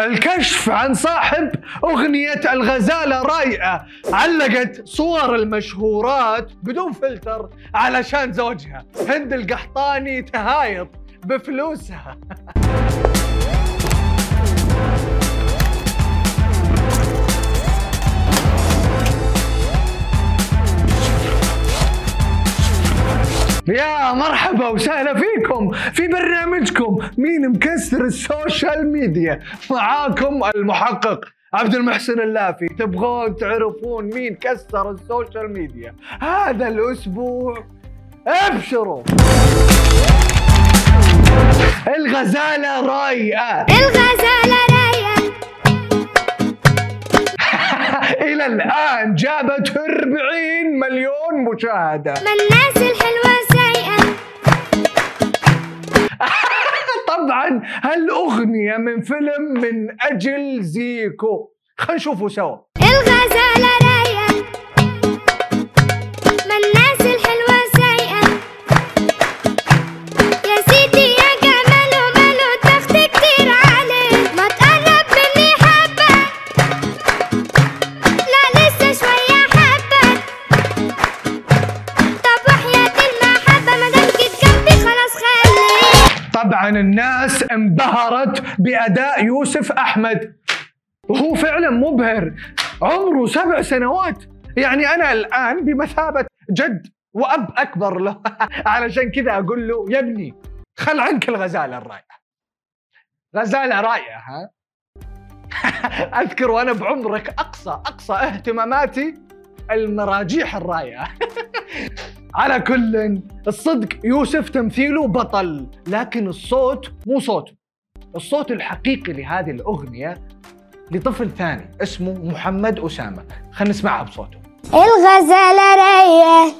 الكشف عن صاحب أغنية الغزالة رايقة علقت صور المشهورات بدون فلتر علشان زوجها. هند القحطاني تهايط بفلوسها. مرحبا وسهلا فيكم في برنامجكم مين مكسر ال social media. معاكم المحقق عبد المحسن اللافي. تبغون تعرفون مين كسر ال social media؟ هذا الأسبوع ابشروا. الغزالة رايقة. الغزالة رايقة. إلى الآن جابت 40 مليون مشاهدة. ما الناس الحلوة سايقة طبعا هالأغنية من فيلم من أجل زيكو؟ خلينا نشوفه سوا. الغزالة طبعا الناس انبهرت بأداء يوسف أحمد. وهو فعلا مبهر. عمره سبع سنوات. يعني أنا الآن بمثابة جد وأب أكبر له. علشان كذا أقول له يا ابني خل عنك الغزالة الرايقة غزالة رايقة ها؟ أذكر وأنا بعمرك أقصى أقصى اهتماماتي المراجيح الرايقة. على كل الصدق يوسف تمثيله بطل لكن الصوت مو صوته. الصوت الحقيقي لهذه الأغنية لطفل ثاني اسمه محمد أسامة. خلينا نسمعها بصوته. الغزالة رايقة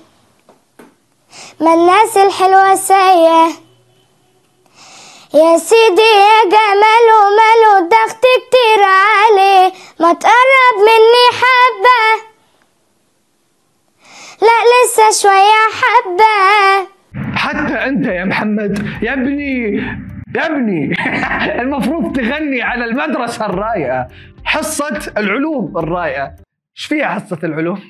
ما الناس الحلوة سايقة. يا سيدي يا جمال وماله ضغط كتير عليه ما تقرب مني حبة. لا لسه شوية حبة. حتى أنت يا محمد يا ابني يا ابني. المفروض تغني على المدرسة الرايقة حصة العلوم الرايقة إيش فيها حصة العلوم؟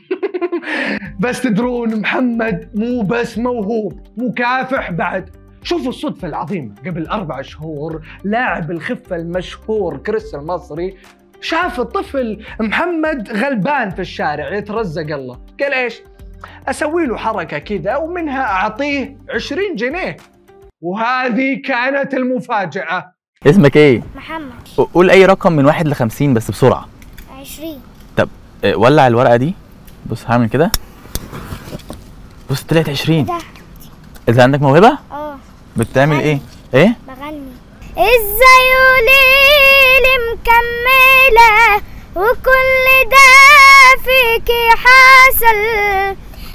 بس تدرون محمد مو بس موهوب مكافح بعد. شوفوا الصدفة العظيمة قبل أربع شهور لاعب الخفة المشهور كريس المصري شاف الطفل محمد غلبان في الشارع يترزق الله. قال إيش؟ أسوي له حركة كذا ومنها أعطيه 20 جنيه. وهذه كانت المفاجأة. اسمك إيه؟ محمد. قول أي رقم من واحد لخمسين بس بسرعة. عشرين. طب ولع الورقة دي. بص هعمل كده. بص طلعت عشرين. ده انت عندك موهبة؟ آه. بتعمل إيه؟ إيه؟ بغني. إزاي وليلي مكملة وكل ده فيكي حصل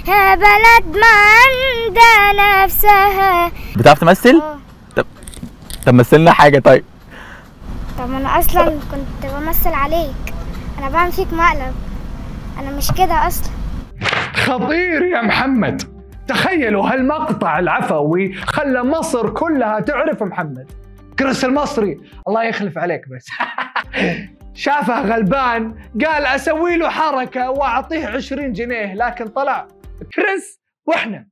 يا بلد ما عندها نفسها. بتعرف تمثل؟ آه. طب مثلنا حاجة طيب. طب أنا أصلا كنت بمثل عليك. أنا بعمل فيك مقلب. أنا مش كده أصلا. خطير يا محمد. تخيلوا هالمقطع العفوي خلى مصر كلها تعرف محمد. كريس المصري. الله يخلف عليك بس. شافه غلبان. قال أسوي له حركة وأعطيه 20 جنيه لكن طلع كريس وإحنا.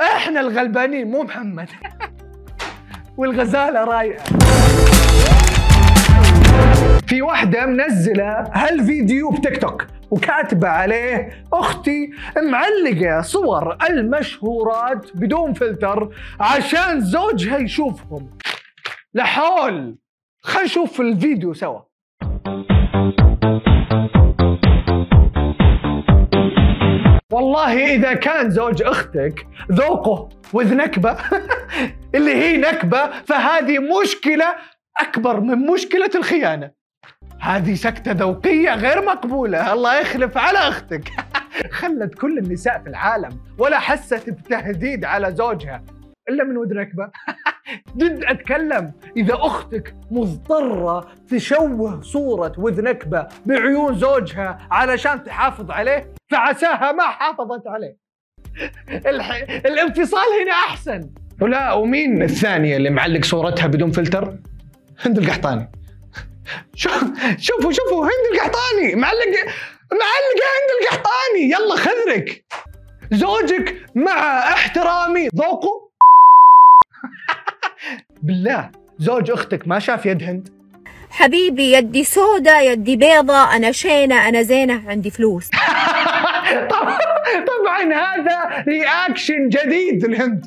إحنا الغلبانين مو محمد. والغزالة رايقه في واحدة منزلة هالفيديو بتيك توك وكاتبة عليه أختي معلقة صور المشهورات بدون فلتر عشان زوجها يشوفهم. لحول خلينا نشوف الفيديو سوا. والله إذا كان زوج أختك ذوقه وذ نكبة اللي هي نكبة فهذه مشكلة أكبر من مشكلة الخيانة. هذه سكتة ذوقية غير مقبولة. الله يخلف على أختك. خلت كل النساء في العالم ولا حست بتهديد على زوجها إلا من ود نكبة. جد أتكلم. إذا أختك مضطرة تشوه صورة وذ نكبة بعيون زوجها علشان تحافظ عليه فعساها ما حافظت عليه. الح... الانفصال هنا أحسن. ولا ومين الثانية اللي معلق صورتها بدون فلتر؟ هند القحطاني. شوف شوفوا شوفوا هند القحطاني. معلق معلقة هند القحطاني. يلا خذرك. زوجك مع احترامي ذوقه؟ بالله. زوج أختك ما شاف يد هند؟ حبيبي يدي سودا يدي بيضة أنا شينة أنا زينة عندي فلوس. طب- طبعا هذا رياكشن جديد للهند.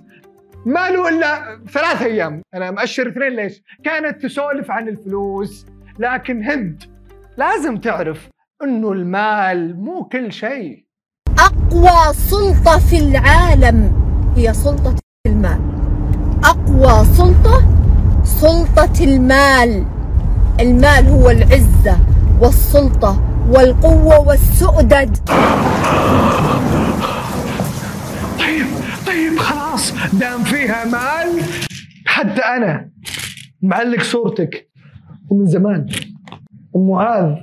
ما له إلا ثلاث أيام. أنا مأشر اثنين ليش؟ كانت تسولف عن الفلوس لكن هند لازم تعرف إنه المال مو كل شيء. أقوى سلطة في العالم هي سلطة المال. أقوى سلطة؟ سلطة المال. المال هو العزة والسلطة والقوة والسؤدد. طيب طيب خلاص. دام فيها مال حتى أنا معلق صورتك. ومن زمان أم معاذ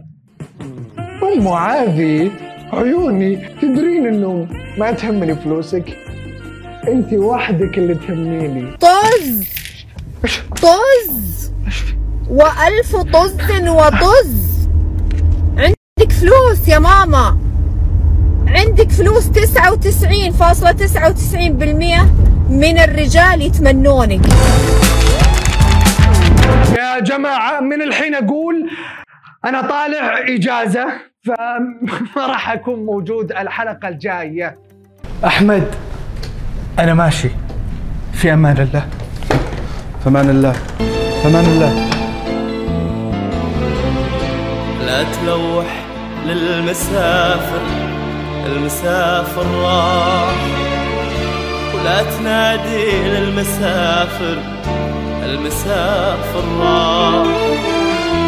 أم معاذي عيوني تدرين إنه ما تهمني فلوسك. انت وحدك اللي تهميني. طز! طز! وألف طز وطز! عندك فلوس يا ماما! عندك فلوس 99.99% من الرجال يتمنونك. يا جماعة من الحين أقول أنا طالع إجازة فما راح أكون موجود الحلقة الجاية. أحمد أنا ماشي في أمان الله. فمان الله. فمان الله. لا تلوح للمسافر المسافر راح. ولا تنادي للمسافر المسافر راح.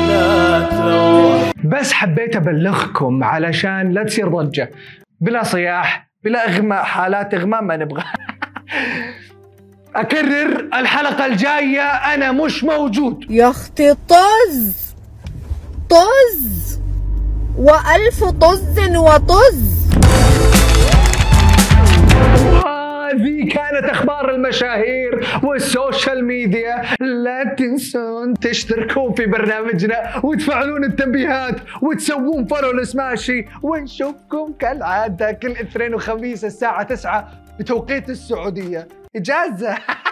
لا تلوح. بس حبيت أبلغكم علشان لا تصير ضجة. بلا صياح بلا إغماء حالات إغماء ما نبغى. أكرر الحلقة الجاية أنا مش موجود. يا أختي طز طز وألف طز وطز. وهذه كانت أخبار المشاهير وال social media. لا تنسون تشتركون في برنامجنا وتفعلون التنبيهات وتسوون follow لسماشي. ونشوفكم كالعادة كل اثنين وخميس الساعة 9 بتوقيت السعودية. إجازة.